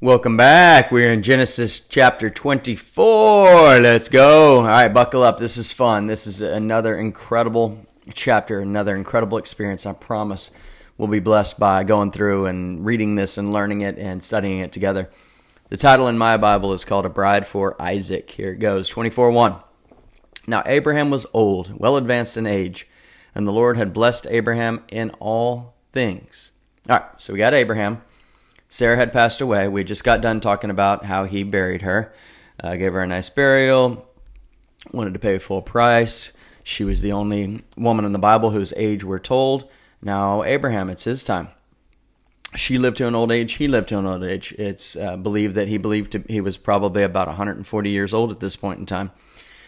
Welcome back. We're in Genesis chapter 24. Let's go. All right, buckle up. This is fun. This is another incredible chapter, another incredible experience. I promise we'll be blessed by going through and reading this and learning it and studying it together. The title in my Bible is called A Bride for Isaac. Here it goes 24 1. Now Abraham was old, well advanced in age, and the Lord had blessed Abraham in all things. All right, so we got Abraham. Sarah had passed away. We just got done talking about how he buried her, uh, gave her a nice burial, wanted to pay full price. She was the only woman in the Bible whose age we're told. Now, Abraham, it's his time. She lived to an old age. He lived to an old age. It's uh, believed that he believed to, he was probably about 140 years old at this point in time.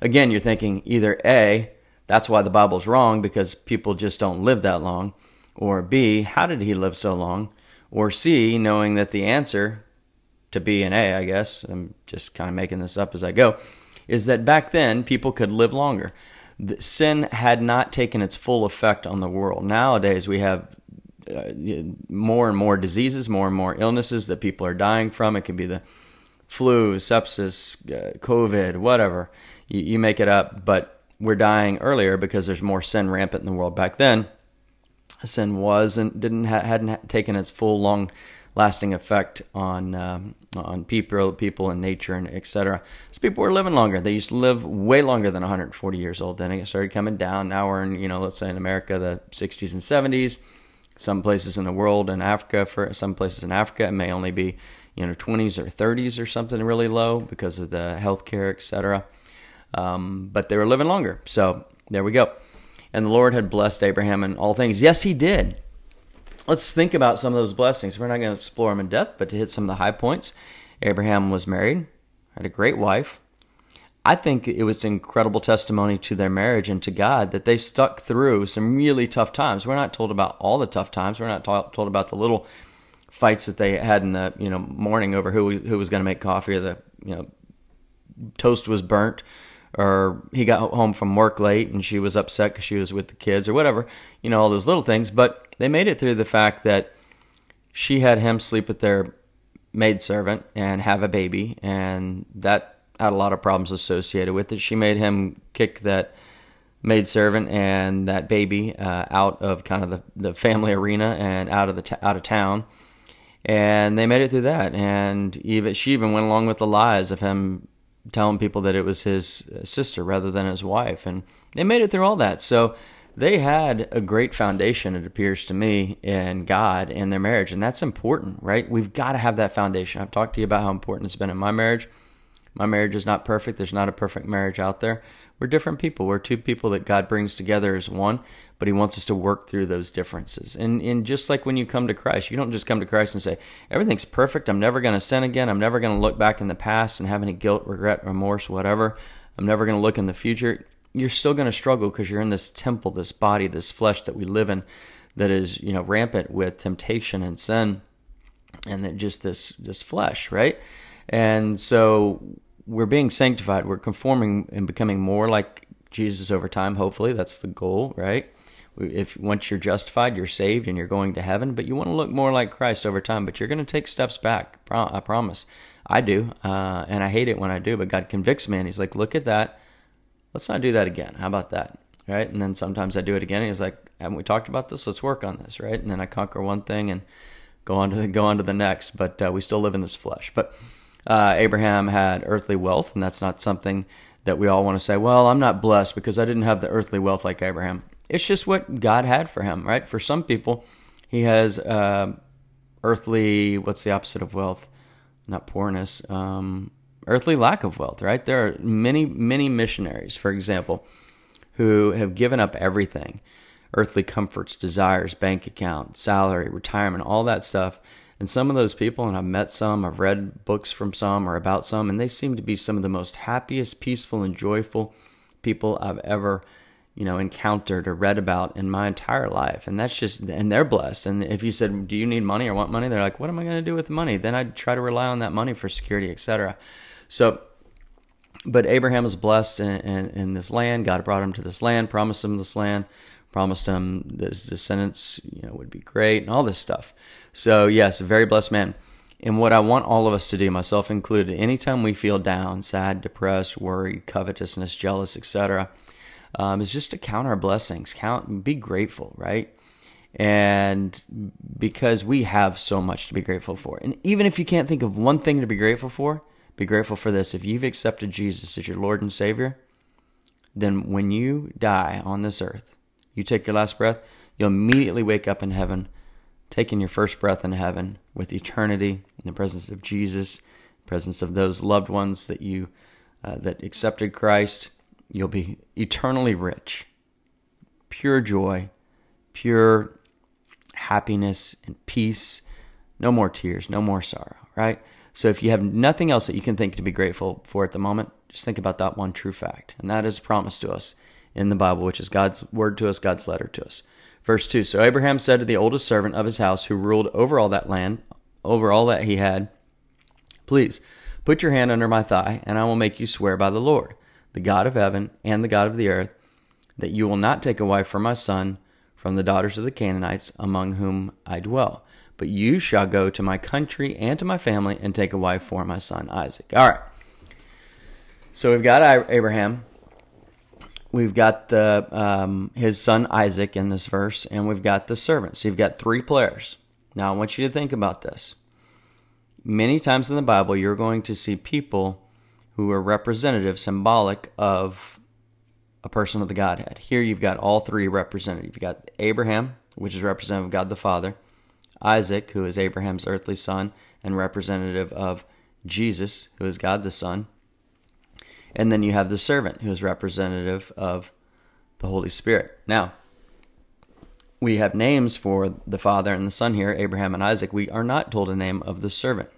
Again, you're thinking either A, that's why the Bible's wrong because people just don't live that long, or B, how did he live so long? Or C, knowing that the answer to B and A, I guess, I'm just kind of making this up as I go, is that back then people could live longer. Sin had not taken its full effect on the world. Nowadays we have uh, more and more diseases, more and more illnesses that people are dying from. It could be the flu, sepsis, uh, COVID, whatever. You, you make it up, but we're dying earlier because there's more sin rampant in the world back then sin was and didn't ha- hadn't taken its full long lasting effect on um, on people people and nature and etc. So people were living longer. They used to live way longer than 140 years old. Then it started coming down. Now we're in you know let's say in America the 60s and 70s. Some places in the world in Africa for some places in Africa it may only be you know 20s or 30s or something really low because of the healthcare etc. Um, but they were living longer. So there we go and the Lord had blessed Abraham in all things. Yes, he did. Let's think about some of those blessings. We're not going to explore them in depth, but to hit some of the high points, Abraham was married, had a great wife. I think it was incredible testimony to their marriage and to God that they stuck through some really tough times. We're not told about all the tough times. We're not told about the little fights that they had in the you know morning over who who was going to make coffee or the you know toast was burnt or he got home from work late and she was upset because she was with the kids or whatever, you know, all those little things. But they made it through the fact that she had him sleep with their maidservant and have a baby, and that had a lot of problems associated with it. She made him kick that maidservant and that baby uh, out of kind of the, the family arena and out of the t- out of town. And they made it through that, and even she even went along with the lies of him telling people that it was his uh, sister rather than his wife. And they made it through all that. So they had a great foundation, it appears to me, in God and their marriage. And that's important, right? We've got to have that foundation. I've talked to you about how important it's been in my marriage. My marriage is not perfect. There's not a perfect marriage out there. We're different people. We're two people that God brings together as one, but He wants us to work through those differences. And, and just like when you come to Christ, you don't just come to Christ and say, everything's perfect. I'm never going to sin again. I'm never going to look back in the past and have any guilt, regret, remorse, whatever. I'm never going to look in the future. You're still going to struggle because you're in this temple, this body, this flesh that we live in that is, you know, rampant with temptation and sin and then just this, this flesh, right? And so we're being sanctified. We're conforming and becoming more like Jesus over time. Hopefully, that's the goal, right? If once you're justified, you're saved, and you're going to heaven. But you want to look more like Christ over time. But you're going to take steps back. I promise. I do, uh, and I hate it when I do. But God convicts me, and He's like, "Look at that. Let's not do that again. How about that?" Right? And then sometimes I do it again, and He's like, "Haven't we talked about this? Let's work on this." Right? And then I conquer one thing and go on to the, go on to the next. But uh, we still live in this flesh. But uh, Abraham had earthly wealth, and that's not something that we all want to say, well, I'm not blessed because I didn't have the earthly wealth like Abraham. It's just what God had for him, right? For some people, he has uh, earthly, what's the opposite of wealth? Not poorness, um, earthly lack of wealth, right? There are many, many missionaries, for example, who have given up everything earthly comforts, desires, bank account, salary, retirement, all that stuff and some of those people, and I've met some, I've read books from some or about some, and they seem to be some of the most happiest, peaceful, and joyful people I've ever, you know, encountered or read about in my entire life. And that's just, and they're blessed. And if you said, "Do you need money or want money?" They're like, "What am I going to do with money?" Then I'd try to rely on that money for security, etc. So, but Abraham was blessed in, in, in this land. God brought him to this land, promised him this land promised him that his descendants, you know, would be great and all this stuff. So yes, a very blessed man. And what I want all of us to do, myself included, anytime we feel down, sad, depressed, worried, covetousness, jealous, etc., um, is just to count our blessings, count, be grateful, right? And because we have so much to be grateful for, and even if you can't think of one thing to be grateful for, be grateful for this. If you've accepted Jesus as your Lord and Savior, then when you die on this earth, you take your last breath, you'll immediately wake up in heaven, taking your first breath in heaven with eternity in the presence of Jesus, presence of those loved ones that you uh, that accepted Christ. You'll be eternally rich, pure joy, pure happiness and peace. No more tears, no more sorrow, right? So if you have nothing else that you can think to be grateful for at the moment, just think about that one true fact. And that is promised to us in the Bible, which is God's word to us, God's letter to us. Verse 2 So Abraham said to the oldest servant of his house, who ruled over all that land, over all that he had, Please put your hand under my thigh, and I will make you swear by the Lord, the God of heaven and the God of the earth, that you will not take a wife for my son from the daughters of the Canaanites among whom I dwell. But you shall go to my country and to my family and take a wife for my son Isaac. All right. So we've got Abraham. We've got the um, his son Isaac in this verse, and we've got the servant. So you've got three players. Now I want you to think about this. Many times in the Bible, you're going to see people who are representative, symbolic of a person of the Godhead. Here you've got all three represented. You've got Abraham, which is representative of God the Father, Isaac, who is Abraham's earthly son and representative of Jesus, who is God the Son. And then you have the servant, who is representative of the Holy Spirit. Now, we have names for the Father and the Son here, Abraham and Isaac. We are not told a name of the servant.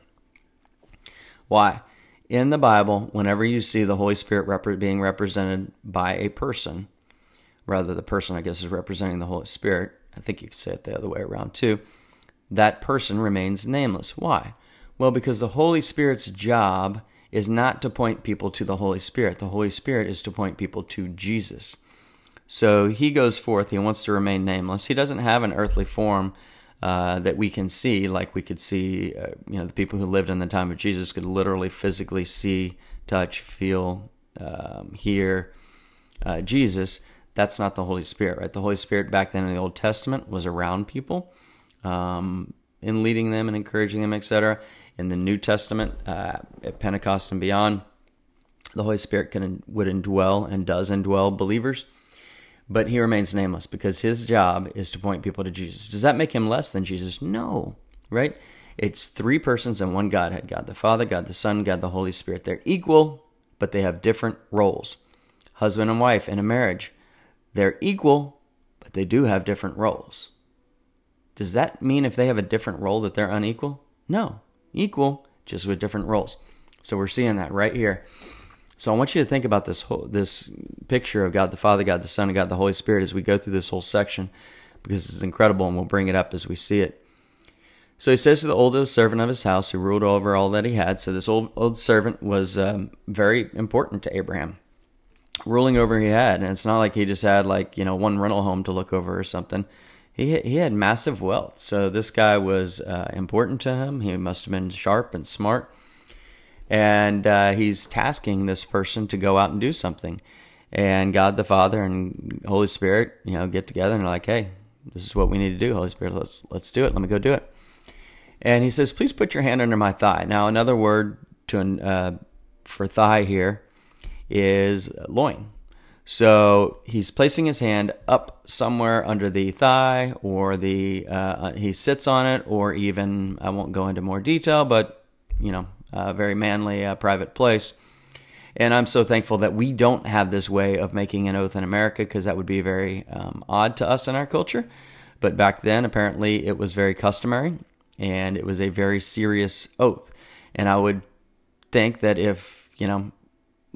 Why? In the Bible, whenever you see the Holy Spirit rep- being represented by a person, rather the person, I guess, is representing the Holy Spirit, I think you could say it the other way around too, that person remains nameless. Why? Well, because the Holy Spirit's job is not to point people to the Holy Spirit. The Holy Spirit is to point people to Jesus. So he goes forth, he wants to remain nameless. He doesn't have an earthly form uh, that we can see, like we could see, uh, you know, the people who lived in the time of Jesus could literally physically see, touch, feel, um, hear uh, Jesus. That's not the Holy Spirit, right? The Holy Spirit back then in the Old Testament was around people um, in leading them and encouraging them, etc. In the New Testament, uh, at Pentecost and beyond, the Holy Spirit can would indwell and does indwell believers, but he remains nameless because his job is to point people to Jesus. Does that make him less than Jesus? No, right? It's three persons and one Godhead: God the Father, God the Son, God the Holy Spirit. They're equal, but they have different roles. Husband and wife in a marriage, they're equal, but they do have different roles. Does that mean if they have a different role that they're unequal? No, equal, just with different roles. So we're seeing that right here. So I want you to think about this whole this picture of God the Father, God the Son, and God the Holy Spirit as we go through this whole section because it's incredible and we'll bring it up as we see it. So he says to the oldest servant of his house who ruled over all that he had. So this old old servant was um, very important to Abraham, ruling over he had, and it's not like he just had like you know one rental home to look over or something he he had massive wealth. So this guy was uh, important to him. He must have been sharp and smart, and uh, he's tasking this person to go out and do something. And God the Father and Holy Spirit, you know, get together and like, "Hey, this is what we need to do. Holy Spirit, let's let's do it. Let me go do it." And he says, "Please put your hand under my thigh." Now, another word to uh, for thigh here is loin. So he's placing his hand up somewhere under the thigh, or the uh, he sits on it, or even I won't go into more detail, but you know, a very manly, uh, private place. And I'm so thankful that we don't have this way of making an oath in America because that would be very um, odd to us in our culture. But back then, apparently, it was very customary and it was a very serious oath. And I would think that if, you know,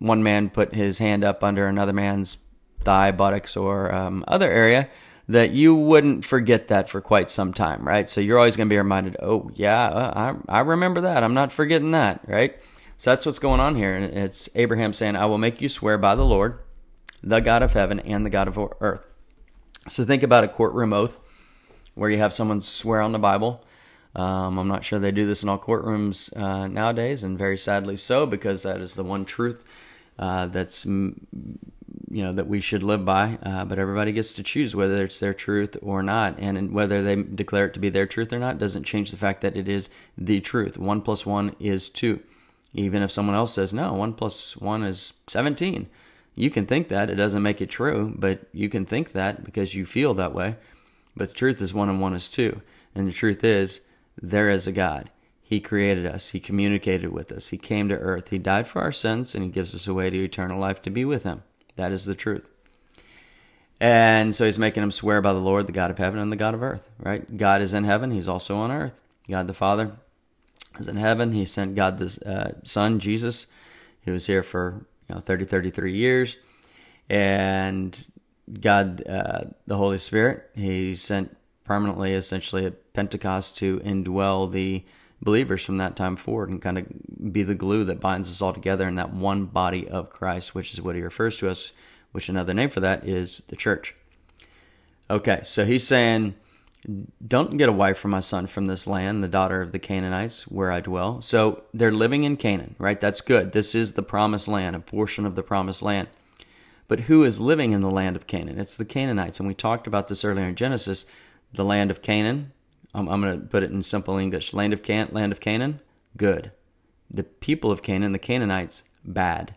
one man put his hand up under another man's thigh, buttocks, or um, other area, that you wouldn't forget that for quite some time, right? So you're always going to be reminded, oh, yeah, uh, I, I remember that. I'm not forgetting that, right? So that's what's going on here. And it's Abraham saying, I will make you swear by the Lord, the God of heaven, and the God of earth. So think about a courtroom oath where you have someone swear on the Bible. Um, I'm not sure they do this in all courtrooms uh, nowadays, and very sadly so, because that is the one truth uh, that's you know that we should live by. Uh, but everybody gets to choose whether it's their truth or not, and whether they declare it to be their truth or not doesn't change the fact that it is the truth. One plus one is two. Even if someone else says no, one plus one is seventeen. You can think that it doesn't make it true, but you can think that because you feel that way. But the truth is one and one is two, and the truth is there is a God. He created us. He communicated with us. He came to earth. He died for our sins and he gives us a way to eternal life to be with him. That is the truth. And so he's making him swear by the Lord, the God of heaven and the God of earth, right? God is in heaven. He's also on earth. God the Father is in heaven. He sent God the uh, Son, Jesus. He was here for you know 30, 33 years. And God, uh, the Holy Spirit, he sent permanently, essentially, at Pentecost to indwell the believers from that time forward and kind of be the glue that binds us all together in that one body of Christ, which is what he refers to us, which another name for that is the church. Okay, so he's saying, Don't get away from my son from this land, the daughter of the Canaanites, where I dwell. So they're living in Canaan, right? That's good. This is the promised land, a portion of the promised land. But who is living in the land of Canaan? It's the Canaanites. And we talked about this earlier in Genesis. The land of Canaan, I'm, I'm going to put it in simple English. Land of Can, land of Canaan, good. The people of Canaan, the Canaanites, bad.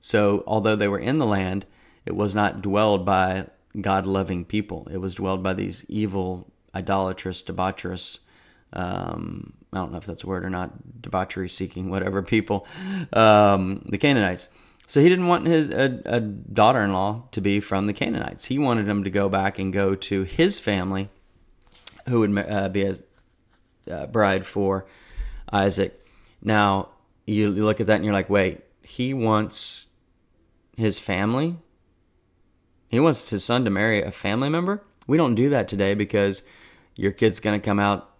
So although they were in the land, it was not dwelled by God-loving people. It was dwelled by these evil, idolatrous, debaucherous. Um, I don't know if that's a word or not. Debauchery-seeking, whatever people. Um, the Canaanites. So he didn't want his a, a daughter-in-law to be from the Canaanites. He wanted him to go back and go to his family who would uh, be a uh, bride for Isaac. Now, you, look at that and you're like, wait, he wants his family? He wants his son to marry a family member? We don't do that today because your kid's going to come out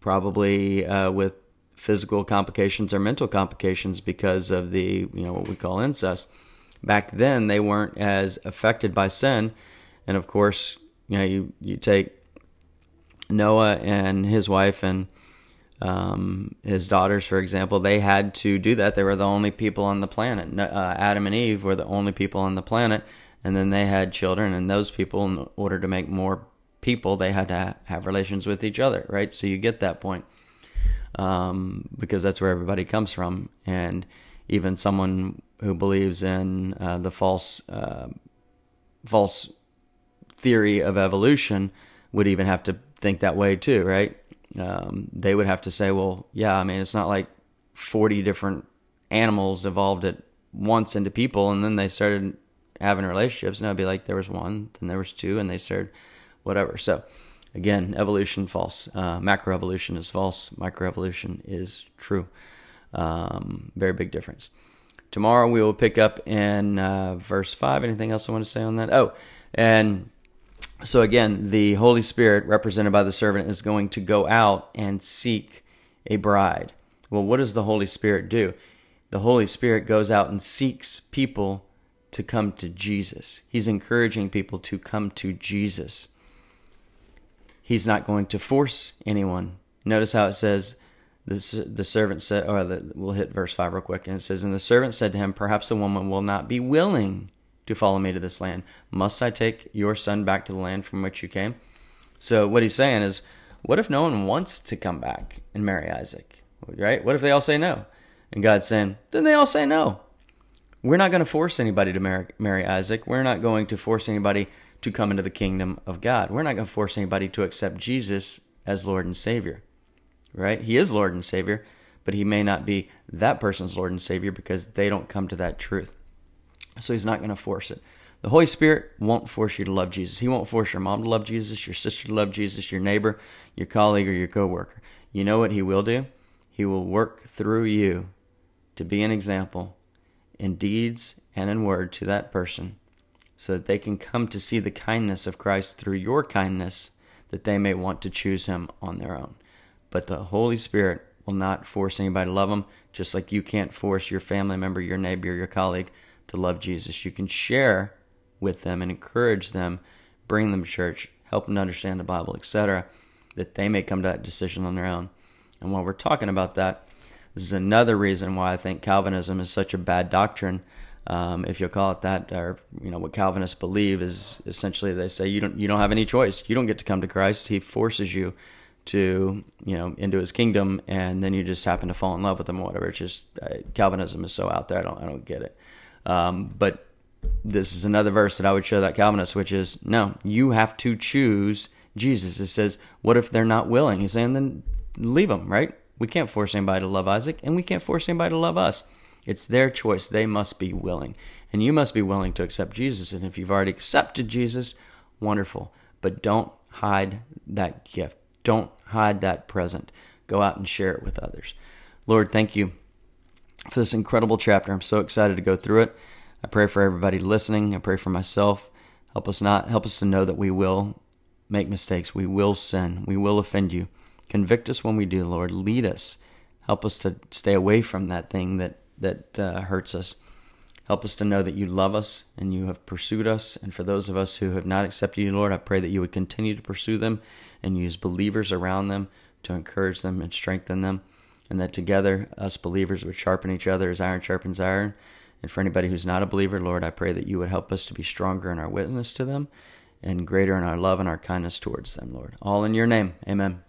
probably uh, with physical complications or mental complications because of the, you know, what we call incest. Back then, they weren't as affected by sin. And of course, you know, you, you take Noah and his wife and um, his daughters, for example, they had to do that. They were the only people on the planet. Uh, Adam and Eve were the only people on the planet, and then they had children. And those people, in order to make more people, they had to have relations with each other, right? So you get that point um, because that's where everybody comes from. And even someone who believes in uh, the false uh, false theory of evolution would even have to think that way too, right? Um, they would have to say, well, yeah, I mean, it's not like 40 different animals evolved at once into people and then they started having relationships. And it'd be like there was one, then there was two, and they started whatever. So, again, evolution false. Uh, macroevolution is false. Microevolution is true. Um, very big difference. Tomorrow we will pick up in uh, verse 5. Anything else I want to say on that? Oh, and so again, the Holy Spirit, represented by the servant, is going to go out and seek a bride. Well, what does the Holy Spirit do? The Holy Spirit goes out and seeks people to come to Jesus. He's encouraging people to come to Jesus. He's not going to force anyone. Notice how it says, the, the servant said, or the, we'll hit verse 5 real quick, and it says, And the servant said to him, Perhaps the woman will not be willing to follow me to this land. Must I take your son back to the land from which you came? So what he's saying is, what if no one wants to come back and marry Isaac? Right? What if they all say no? And God's saying, then they all say no. We're not going to force anybody to marry, marry Isaac. We're not going to force anybody to come into the kingdom of God. We're not going to force anybody to accept Jesus as Lord and Savior. Right? He is Lord and Savior, but he may not be that person's Lord and Savior because they don't come to that truth. So he's not going to force it. The Holy Spirit won't force you to love Jesus. He won't force your mom to love Jesus, your sister to love Jesus, your neighbor, your colleague, or your coworker. You know what he will do? He will work through you to be an example in deeds and in word to that person so that they can come to see the kindness of Christ through your kindness that they may want to choose him on their own. But the Holy Spirit will not force anybody to love him, just like you can't force your family member, your neighbor, your colleague to love Jesus. You can share with them and encourage them, bring them to church, help them understand the Bible, etc. that they may come to that decision on their own. And while we're talking about that, this is another reason why I think Calvinism is such a bad doctrine. Um, if you'll call it that, or you know what Calvinists believe is essentially they say you don't you don't have any choice. You don't get to come to Christ. He forces you to you know into His kingdom, and then you just happen to fall in love with Him or whatever. It's just uh, Calvinism is so out there. I don't I don't get it. Um, but this is another verse that I would show that Calvinist, which is no, you have to choose Jesus. It says, what if they're not willing? He's saying, then leave them, right? We can't force anybody to love Isaac, and we can't force anybody to love us. It's their choice. They must be willing. And you must be willing to accept Jesus. And if you've already accepted Jesus, wonderful. But don't hide that gift. Don't hide that present. Go out and share it with others. Lord, thank you for this incredible chapter. I'm so excited to go through it. I pray for everybody listening. I pray for myself. Help us not help us to know that we will make mistakes. We will sin. We will offend you. Convict us when we do, Lord. Lead us. Help us to stay away from that thing that that uh, hurts us. Help us to know that you love us and you have pursued us. And for those of us who have not accepted you, Lord, I pray that you would continue to pursue them and use believers around them to encourage them and strengthen them. And that together, us believers would sharpen each other as iron sharpens iron. And for anybody who's not a believer, Lord, I pray that you would help us to be stronger in our witness to them and greater in our love and our kindness towards them, Lord. All in your name. Amen.